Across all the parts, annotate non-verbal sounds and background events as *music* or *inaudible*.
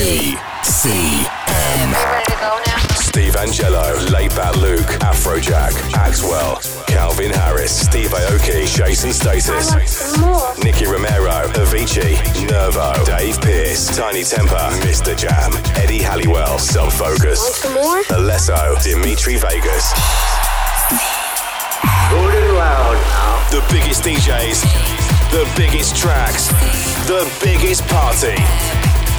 BCM. Ready to go now? Steve Angello, Laidback Luke, Afrojack, Axwell, Calvin Harris, Steve Aoki, Jason Status, More. Nicky Romero, Avicii, Nervo, Dave Pearce, Tinie Tempah, Mr. Jam, Eddie Halliwell, Some Want Focus, some? Alesso, Dimitri Vegas. Good and loud now. The biggest DJs, the biggest tracks, the biggest party.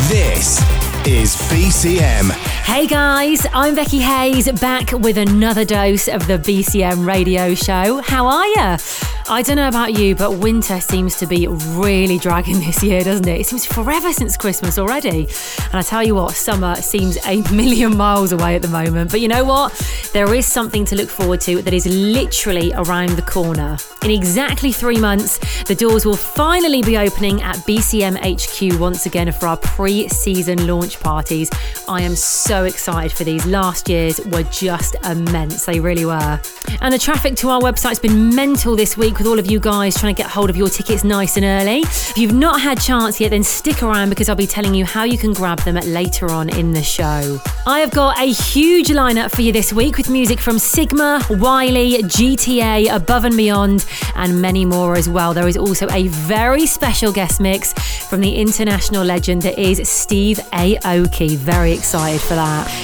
This is BCM. Hey guys, I'm Becky Hayes back with another dose of the BCM radio show. How are you? I don't know about you, but winter seems to be really dragging *laughs* this year, doesn't it? It seems forever since Christmas already. And I tell you what, summer seems a *laughs* million miles away at the moment. But you know what? There is something to look forward to that is literally around the corner. In exactly three months, the doors will finally be opening at BCM HQ once again for our pre season launch parties. I am so excited for these. Last year's were just immense, they really were. And the traffic to our website's been mental this week with all of you guys trying to get hold of your tickets nice and early. If you've not had chance yet, then stick around because I'll be telling you how you can grab them later on in the show. I have got a huge lineup for you this week with music from Sigma, Wiley, GTA, Above and Beyond, and many more as well. There is also a very special guest mix from the international legend that is Steve Aoki. Very excited for that.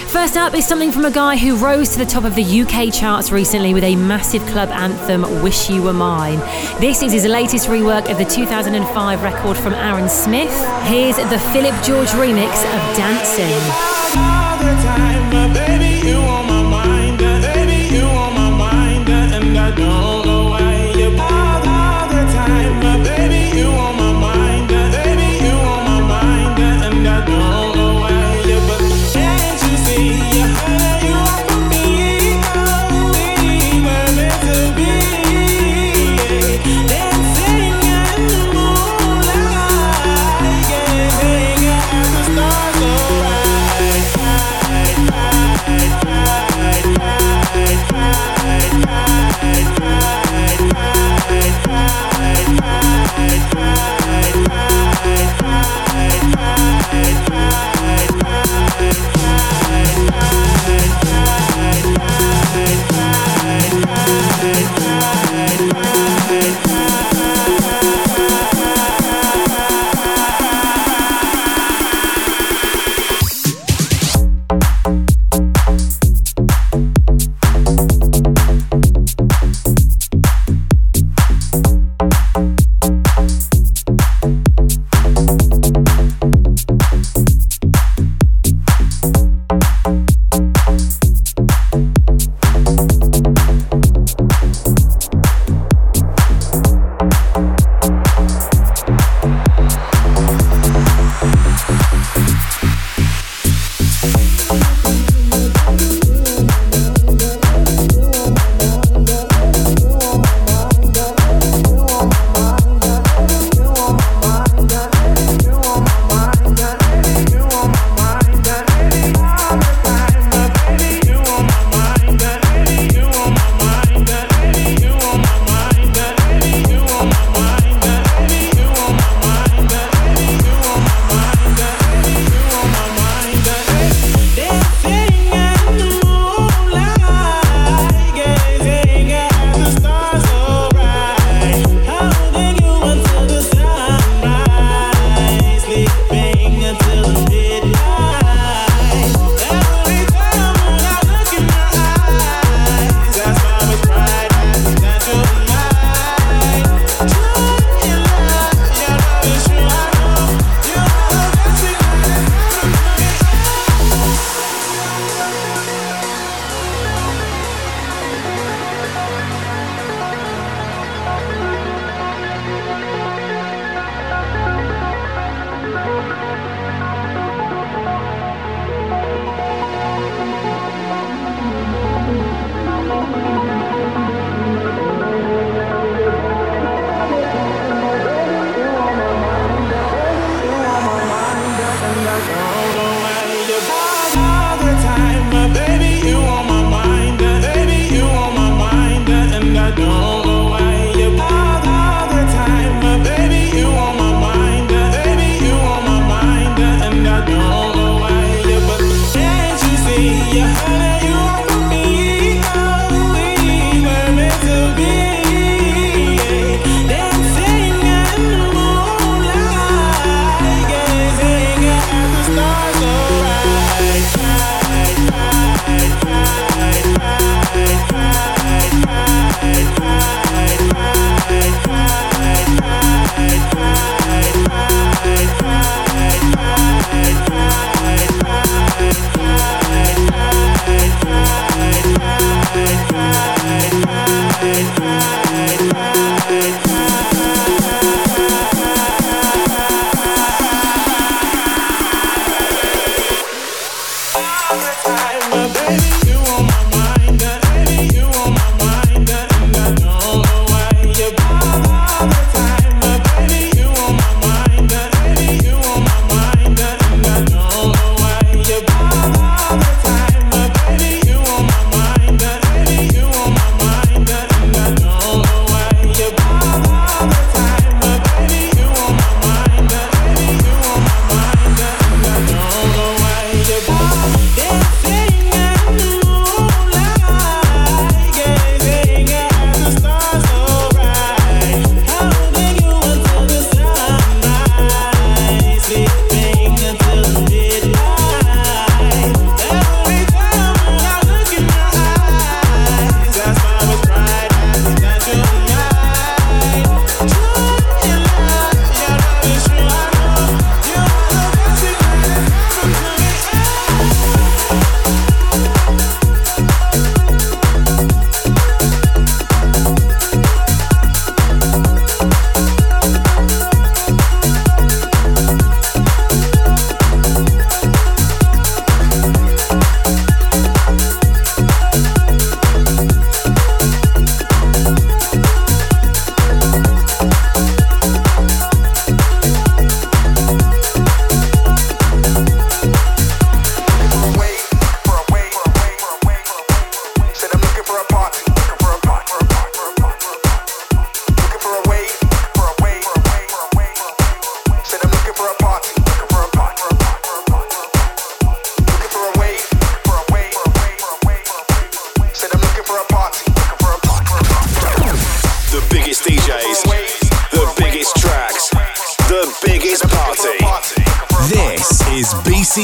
First up is something from a guy who rose to the top of the UK charts recently with a massive club anthem, Wish You Were Mine. This is his latest rework of the 2005 record from Aaron Smith. Here's the Philip George remix of Dancing.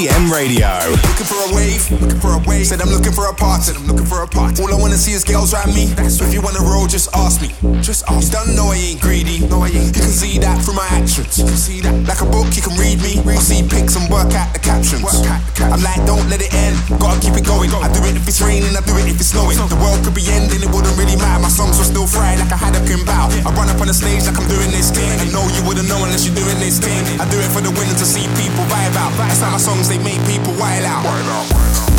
EDM Radio. See his girls around me. So if you wanna roll, just ask me. Just ask. Don't know I ain't greedy. No, I ain't. You can see that through my actions. You can see that. Like a book, you can read me. I see pics and work out the captions. I'm like, don't let it end. Gotta keep it going. I do it if it's raining. I do it if it's snowing. The world could be ending. It wouldn't really matter. My songs were still fried like I had a pin bow. I run up on the stage like I'm doing this thing. I know you wouldn't know unless you're doing this thing. I do it for the winners to see people vibe out. That's how my songs they make people wild out. Wild out.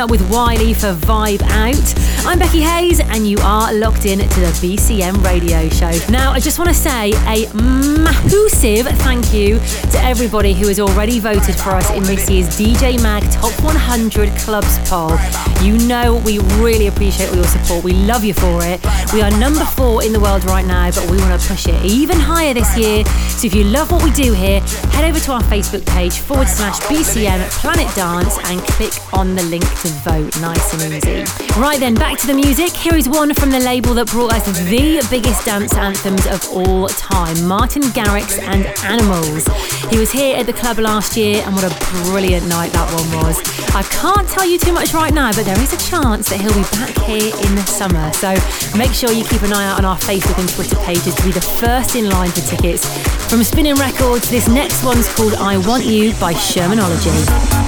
up with Wiley for Vibe Out. I'm Becky Hayes, and you are locked in to the BCM radio show. Now, I just want to say a massive thank you to everybody who has already voted for us in this year's DJ Mag Top 100 Clubs poll. You know we really appreciate all your support. We love you for it. We are number four in the world right now, but we want to push it even higher this year. So if you love what we do here, head over to our Facebook page forward slash BCM Planet Dance and click on the link to vote. Nice and easy. Right then, back to the music. Here is one from the label that brought us the biggest dance anthems of all time Martin Garrix and Animals. He was here at the club last year, and what a brilliant night that one was. I can't tell you too much right now, but there is a chance that he'll be back here in the summer. So make sure you keep an eye out on our Facebook and Twitter pages to be the first in line for tickets. From Spinnin' Records, this next one's called I Want You by Shermanology.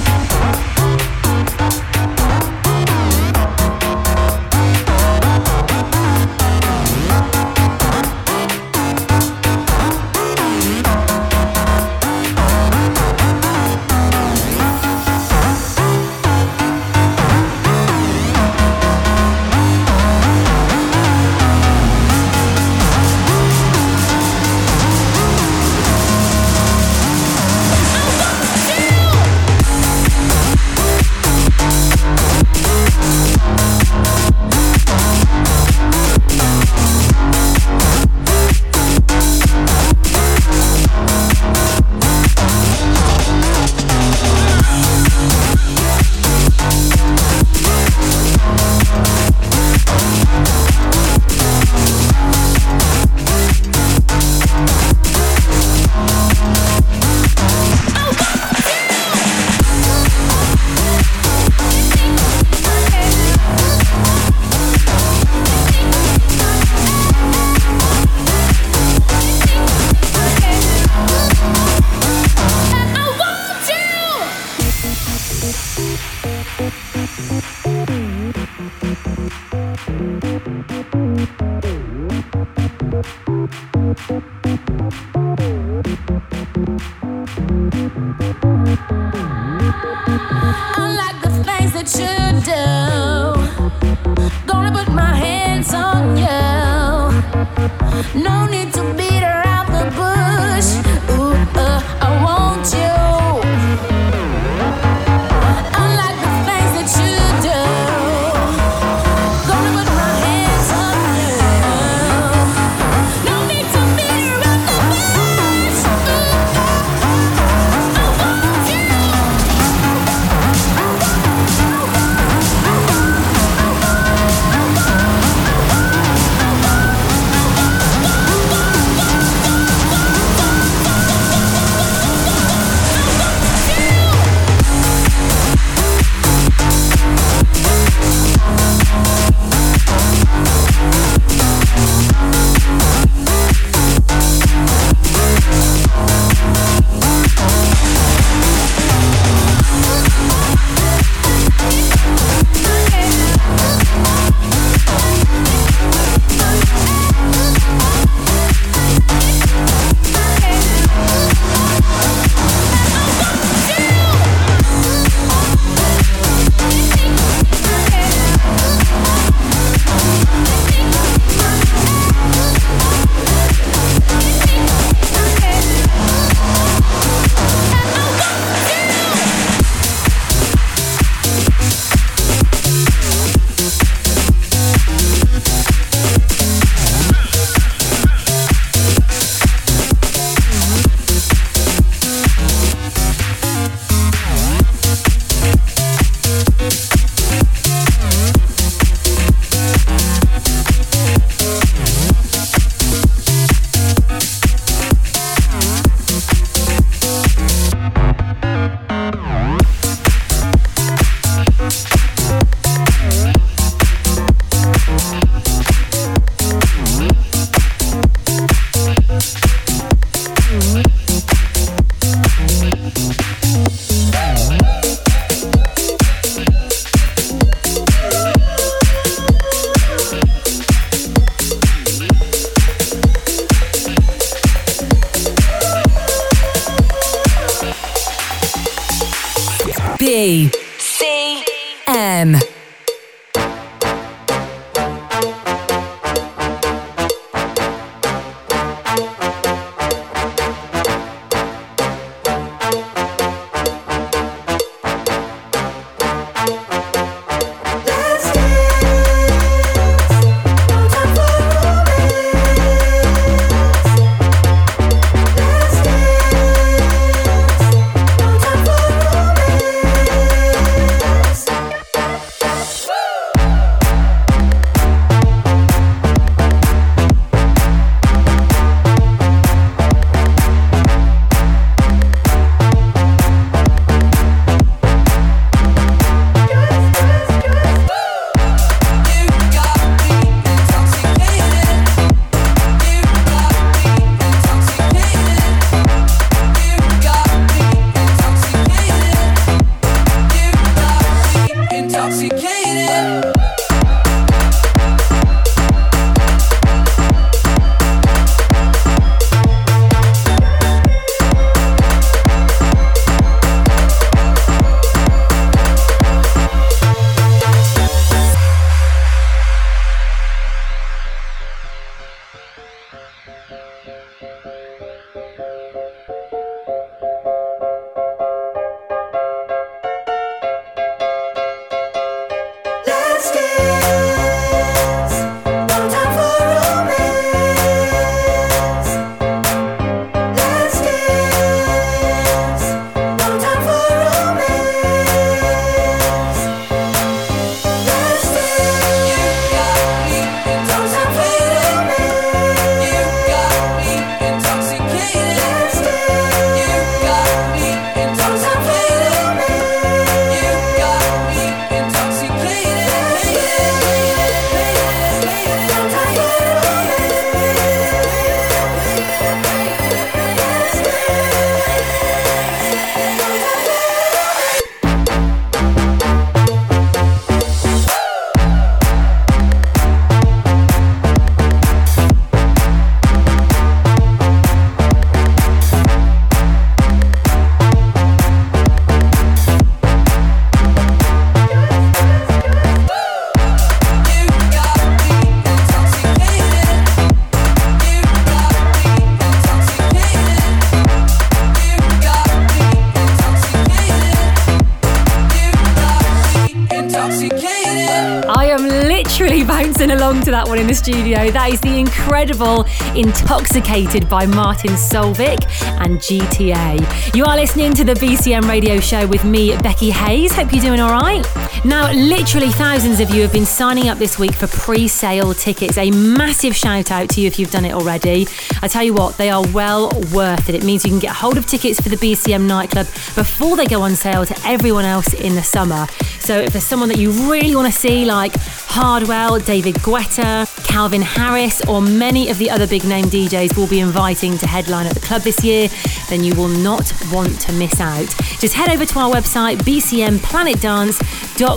Studio. That is the incredible Intoxicated by Martin Solveig and GTA. You are listening to the BCM radio show with me, Becky Hayes. Hope you're doing all right. Now, literally thousands of you have been signing up this week for pre sale tickets. A massive shout out to you if you've done it already. I tell you what, they are well worth it. It means you can get hold of tickets for the BCM nightclub before they go on sale to everyone else in the summer. So if there's someone that you really want to see, like Hardwell, David Guetta, Calvin Harris, or many of the other big name DJs will be inviting to headline at the club this year, then you will not want to miss out. Just head over to our website, bcmplanetdance.com,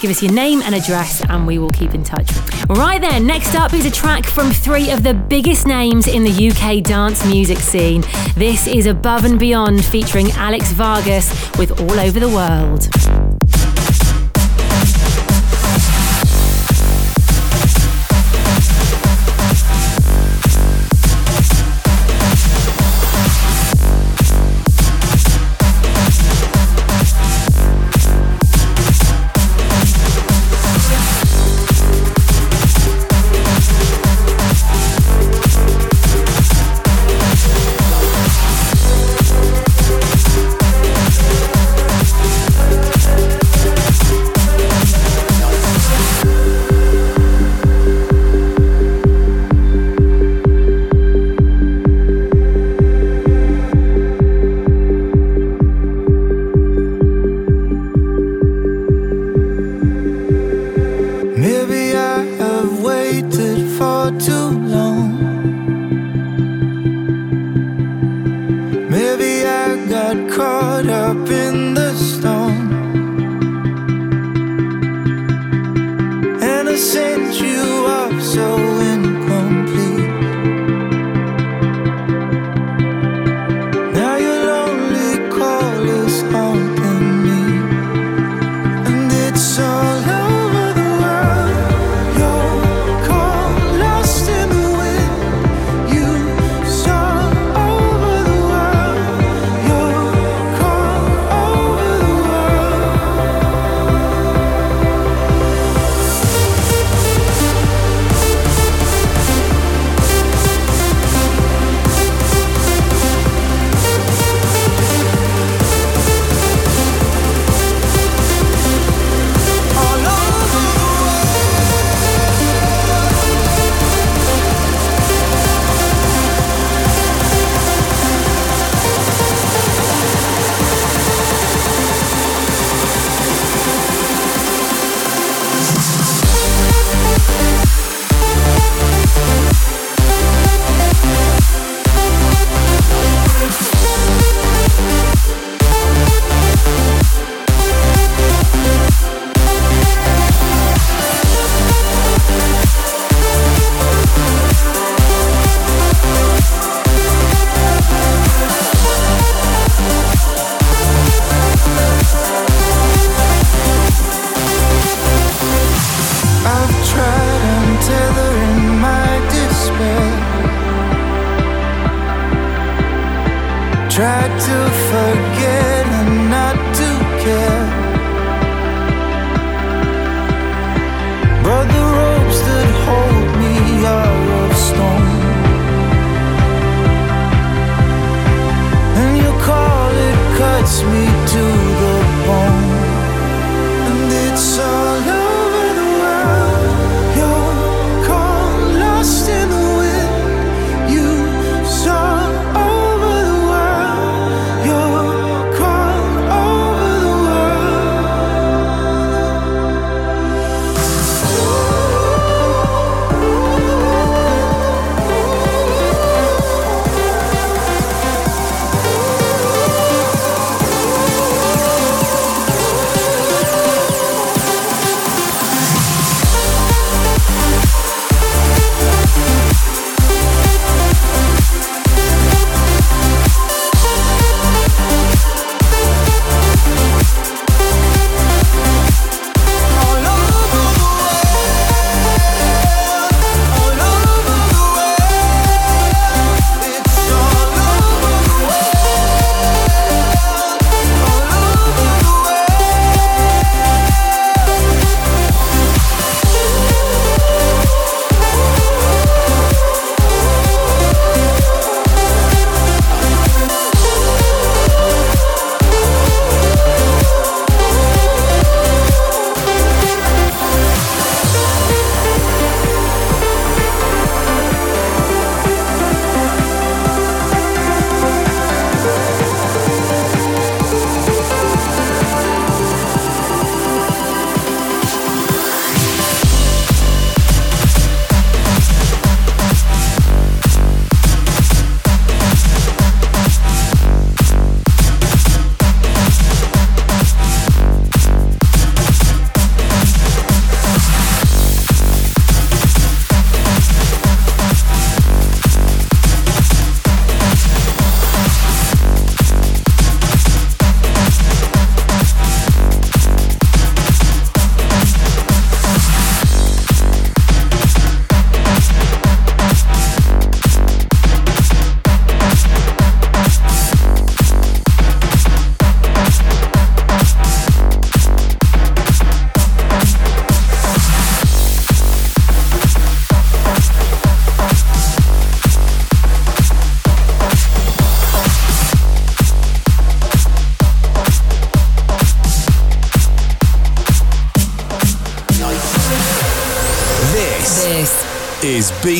give us your name and address, and we will keep in touch. Right then, next up is a track from three of the biggest names in the UK dance music scene. This is Above and Beyond featuring Alex Vargas with All Over the World.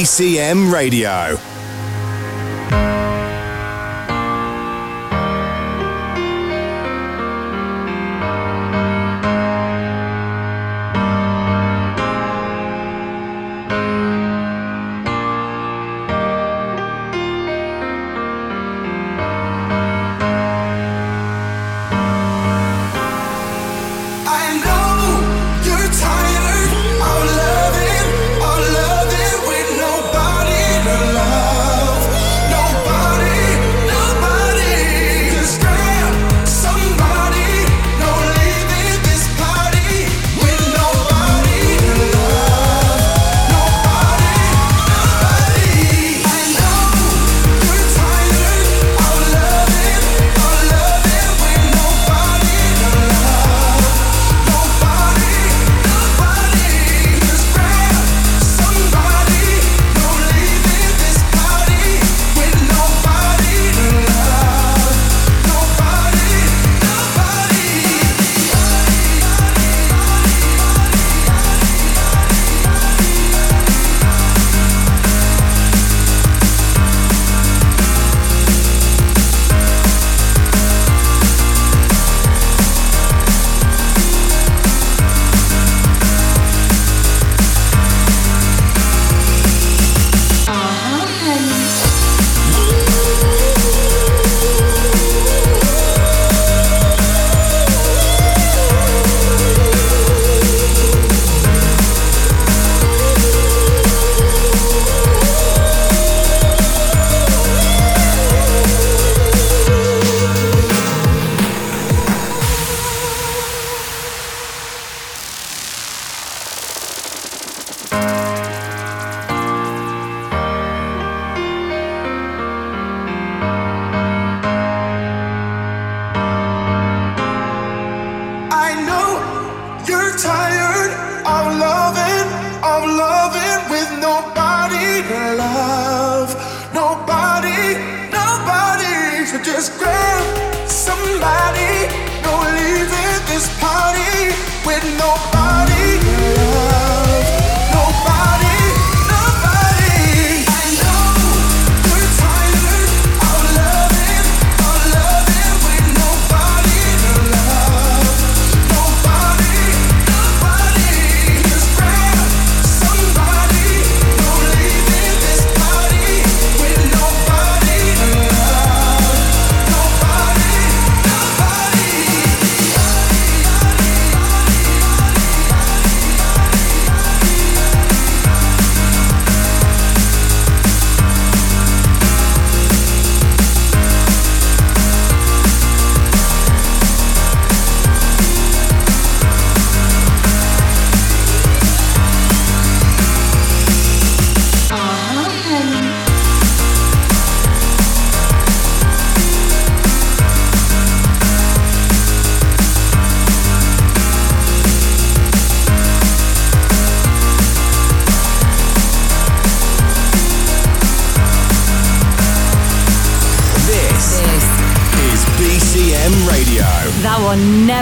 BCM Radio.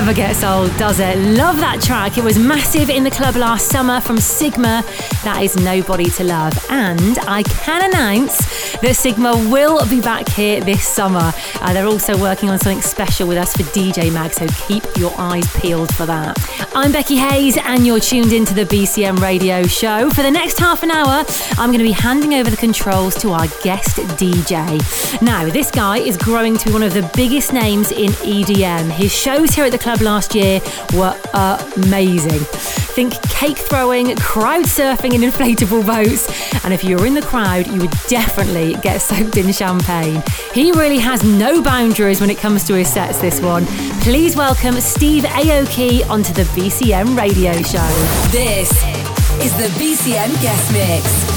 Never gets old, does it? Love that track. It was massive in the club last summer from Sigma. That is Nobody to Love. And I can announce that Sigma will be back here this summer. Uh, they're also working on something special with us for DJ Mag, so keep your eyes peeled for that. I'm Becky Hayes, and you're tuned into the BCM radio show. For the next half an hour, I'm going to be handing over the controls to our guest DJ. Now, this guy is growing to be one of the biggest names in EDM. His shows here at the club last year were amazing. Think cake throwing, crowd surfing in inflatable boats, and if you're in the crowd, you would definitely get soaked in champagne. He really has no boundaries when it comes to his sets, this one. Please welcome Steve Aoki onto the BCM radio show. This is the BCM guest mix.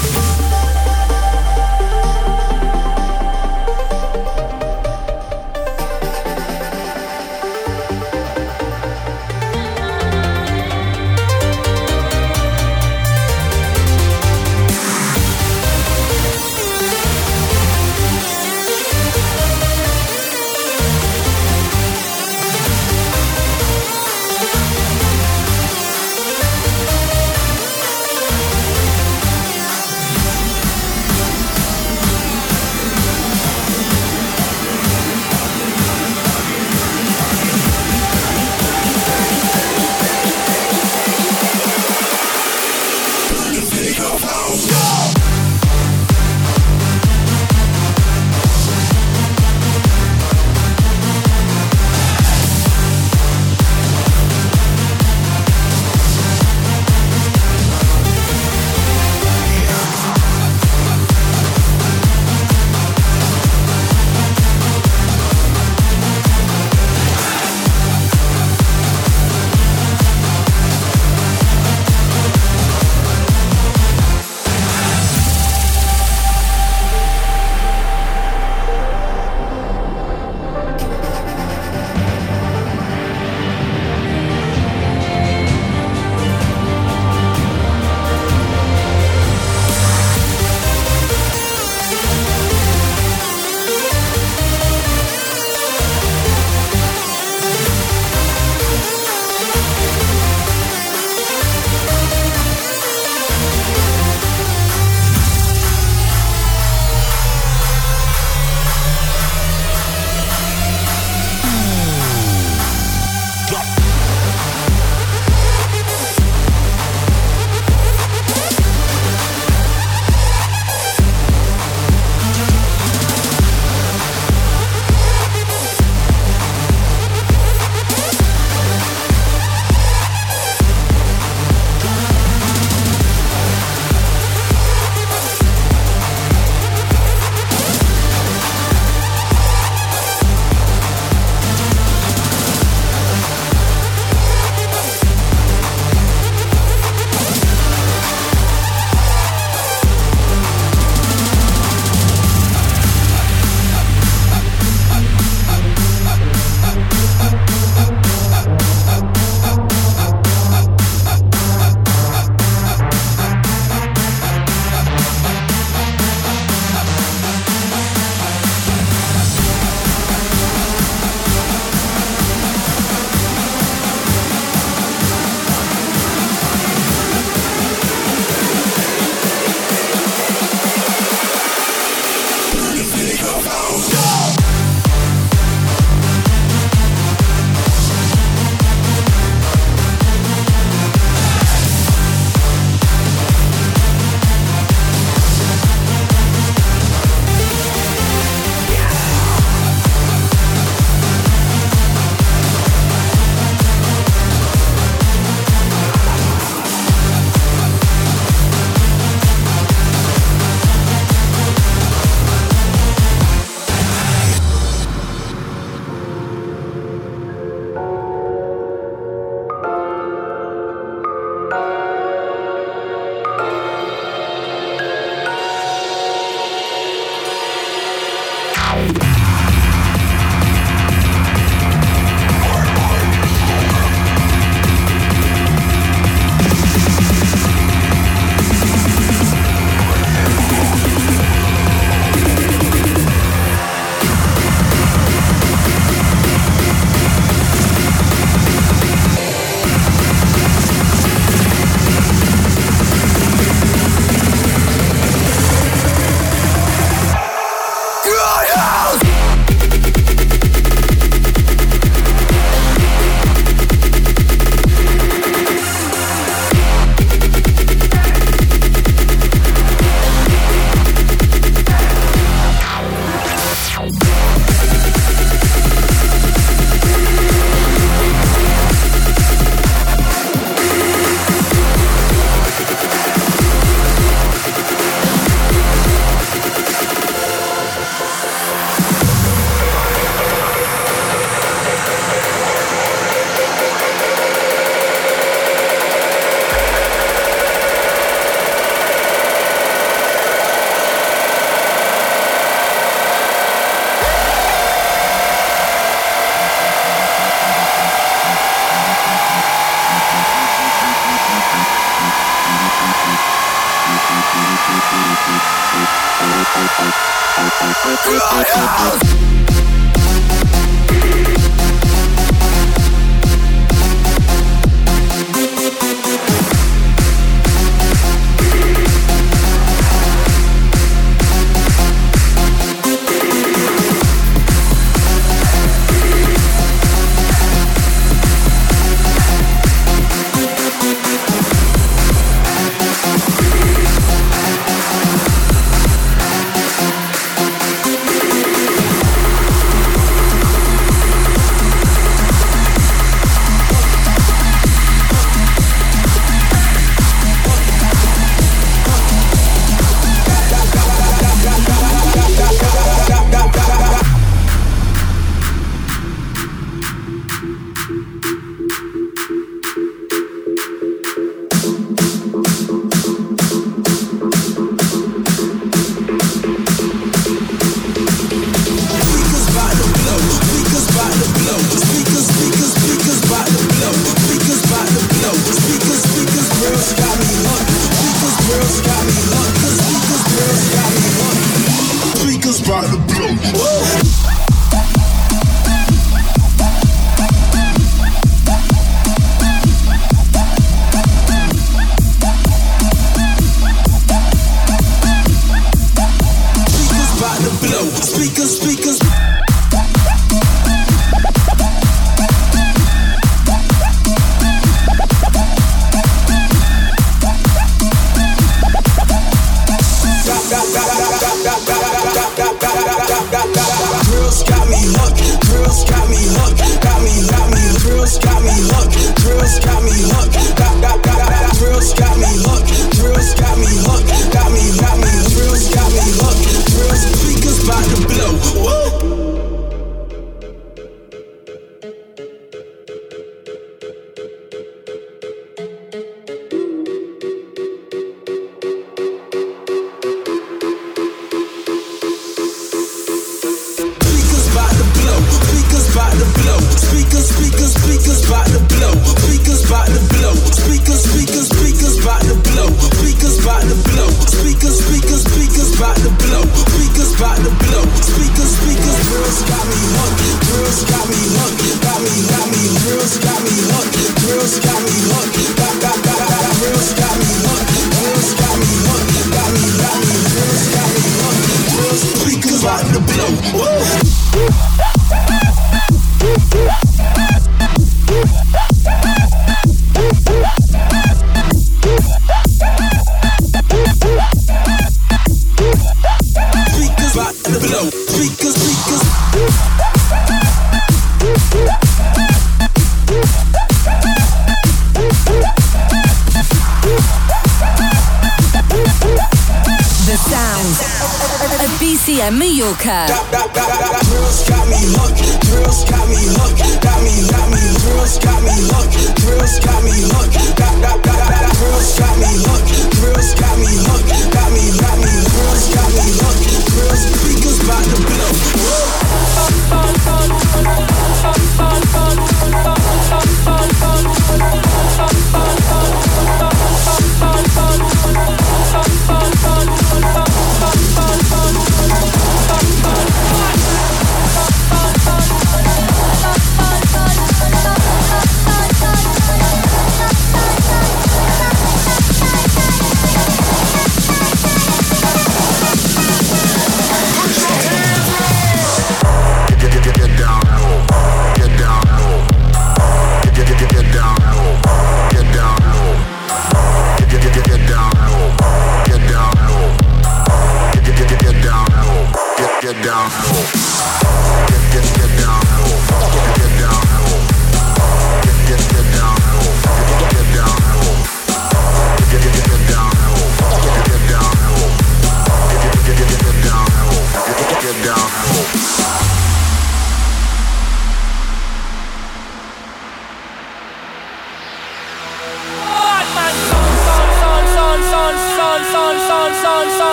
Down down.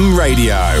BCM Radio.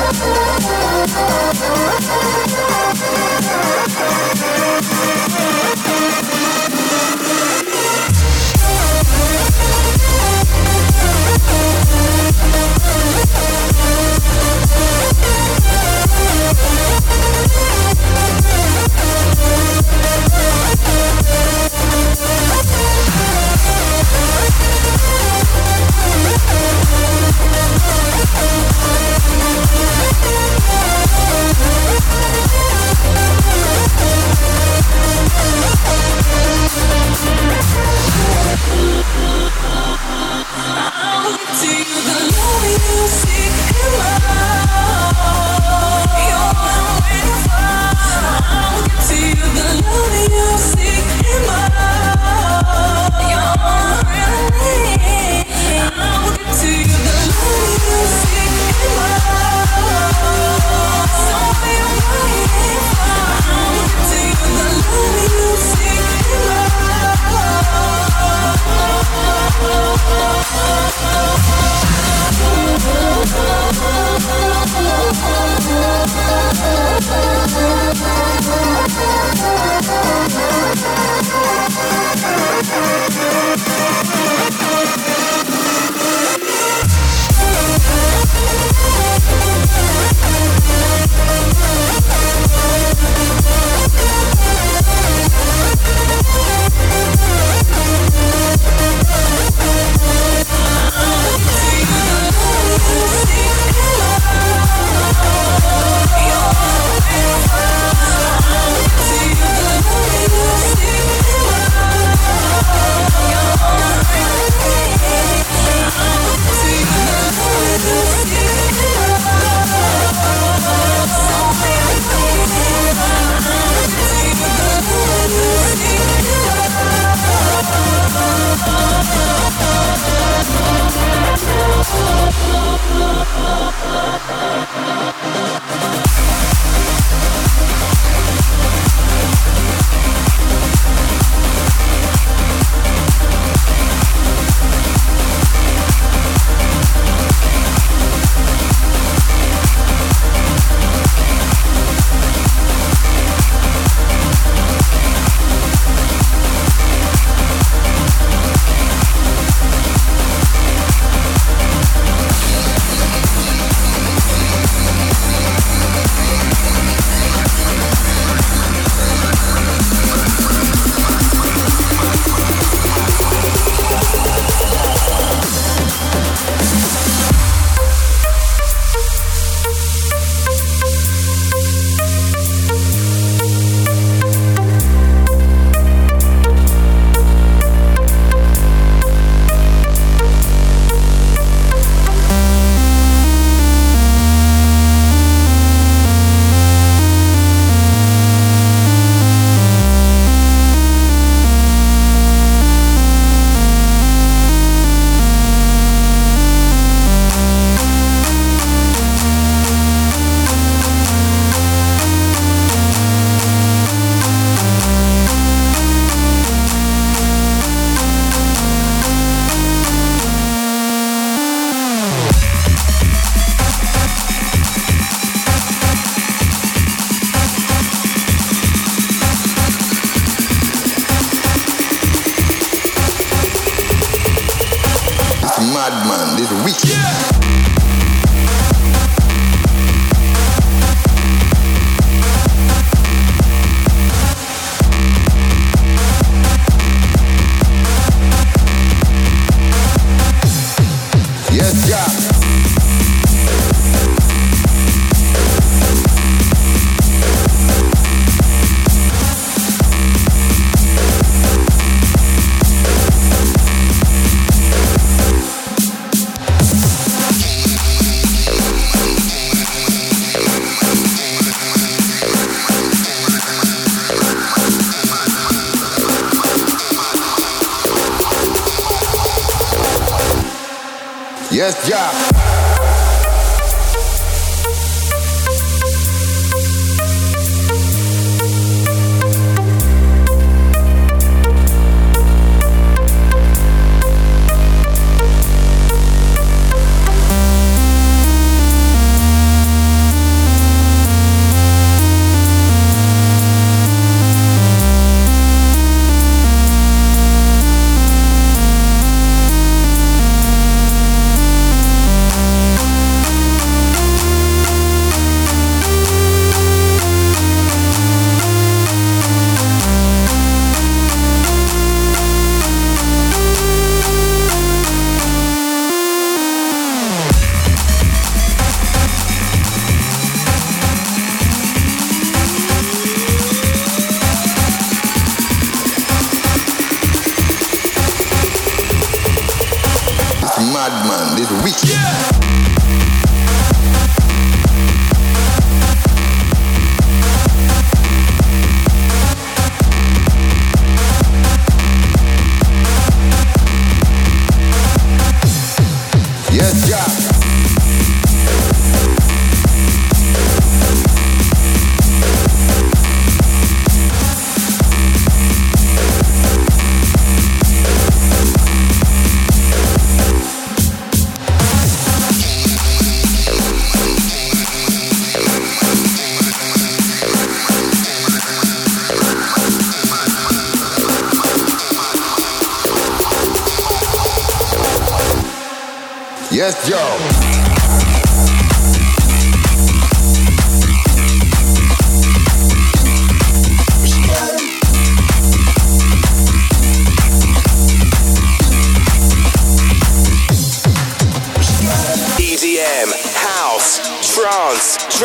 Yes, yeah.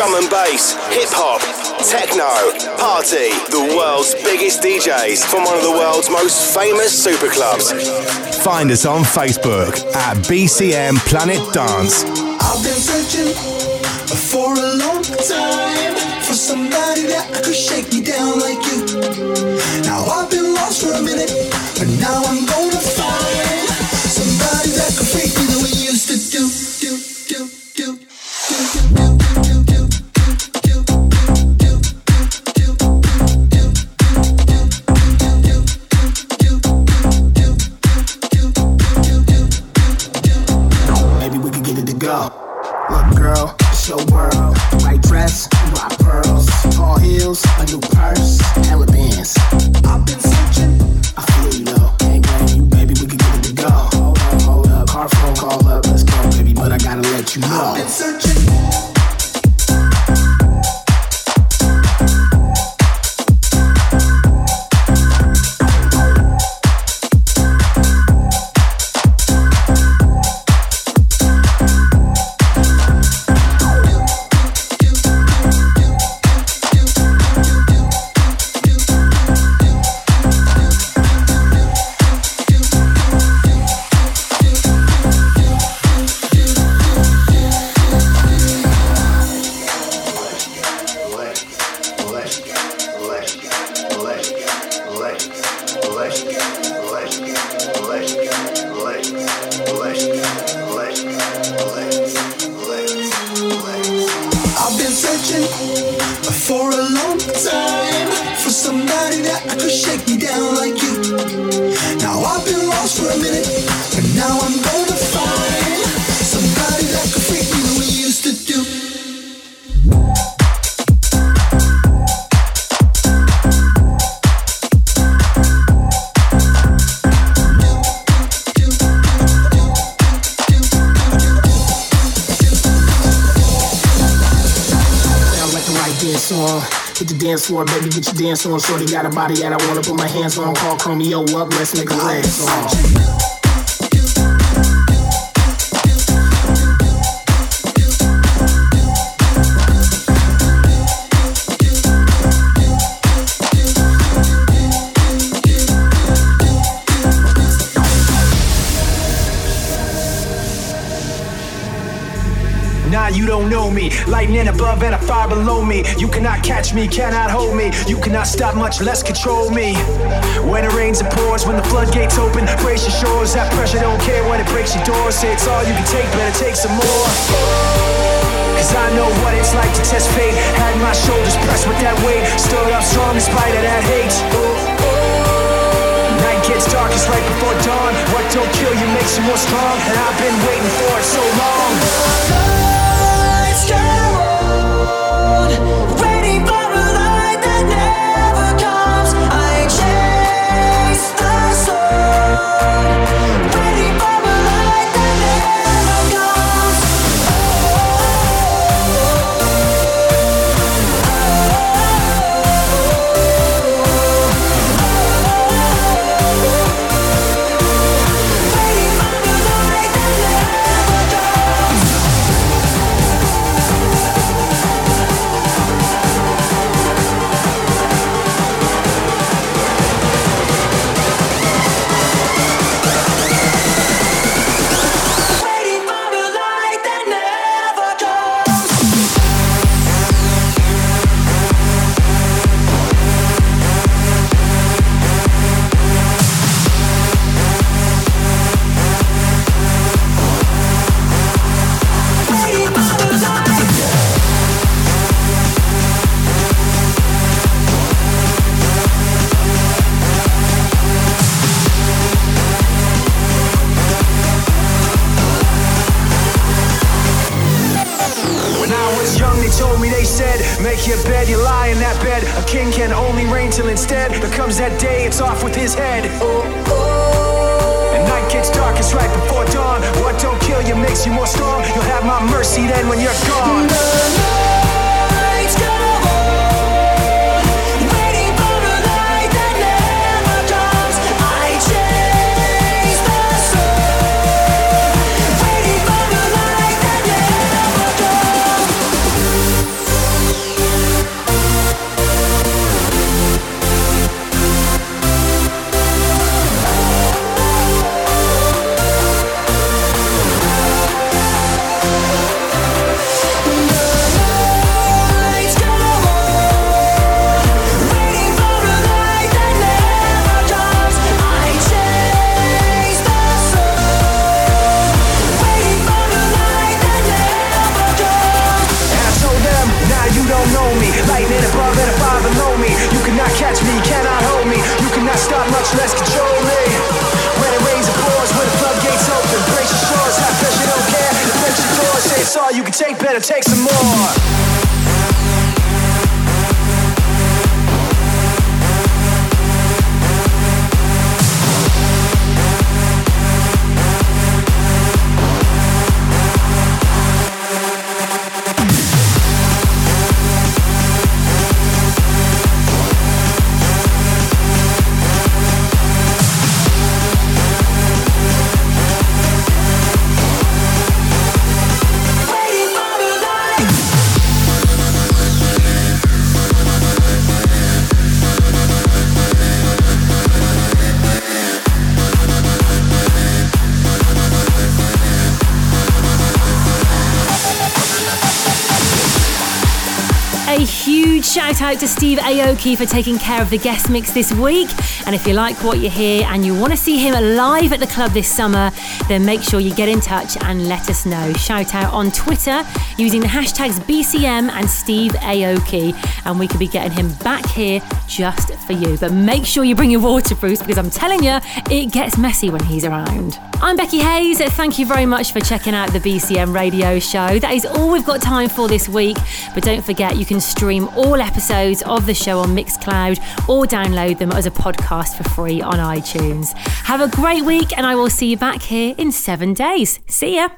drum and bass, hip hop, techno, party, the world's biggest DJs from one of the world's most famous superclubs. Find us on Facebook at BCM Planet Dance. I've been searching for a long time for somebody that I could shake me down like you. Now I've been lost for a minute, but now I'm gonna find. Floor, baby, get your dance on. Shorty got a body that I wanna put my hands on. Call Chromeo up, let's make a last song. Know me. Lightning above and a fire below me. You cannot catch me, cannot hold me. You cannot stop, much less control me. When it rains and pours, when the floodgates open, brace your shores. That pressure don't care when it breaks your doors. Say it's all you can take, better take some more. Cause I know what it's like to test fate. Had my shoulders pressed with that weight. Stood up strong in spite of that hate. Night gets darkest right before dawn. What don't kill you makes you more strong. And I've been waiting for it so long. Waiting better take some more. Shout out to Steve Aoki for taking care of the guest mix this week. And if you like what you hear and you want to see him live at the club this summer, then make sure you get in touch and let us know. Shout out on Twitter using the hashtags BCM and Steve Aoki, and we could be getting him back here just for you. But make sure you bring your waterproofs because I'm telling you, it gets messy when he's around. I'm Becky Hayes. Thank you very much for checking out the BCM radio show. That is all we've got time for this week. But don't forget, you can stream all episodes of the show on Mixcloud or download them as a podcast for free on iTunes. Have a great week, and I will see you back here in seven days. See ya.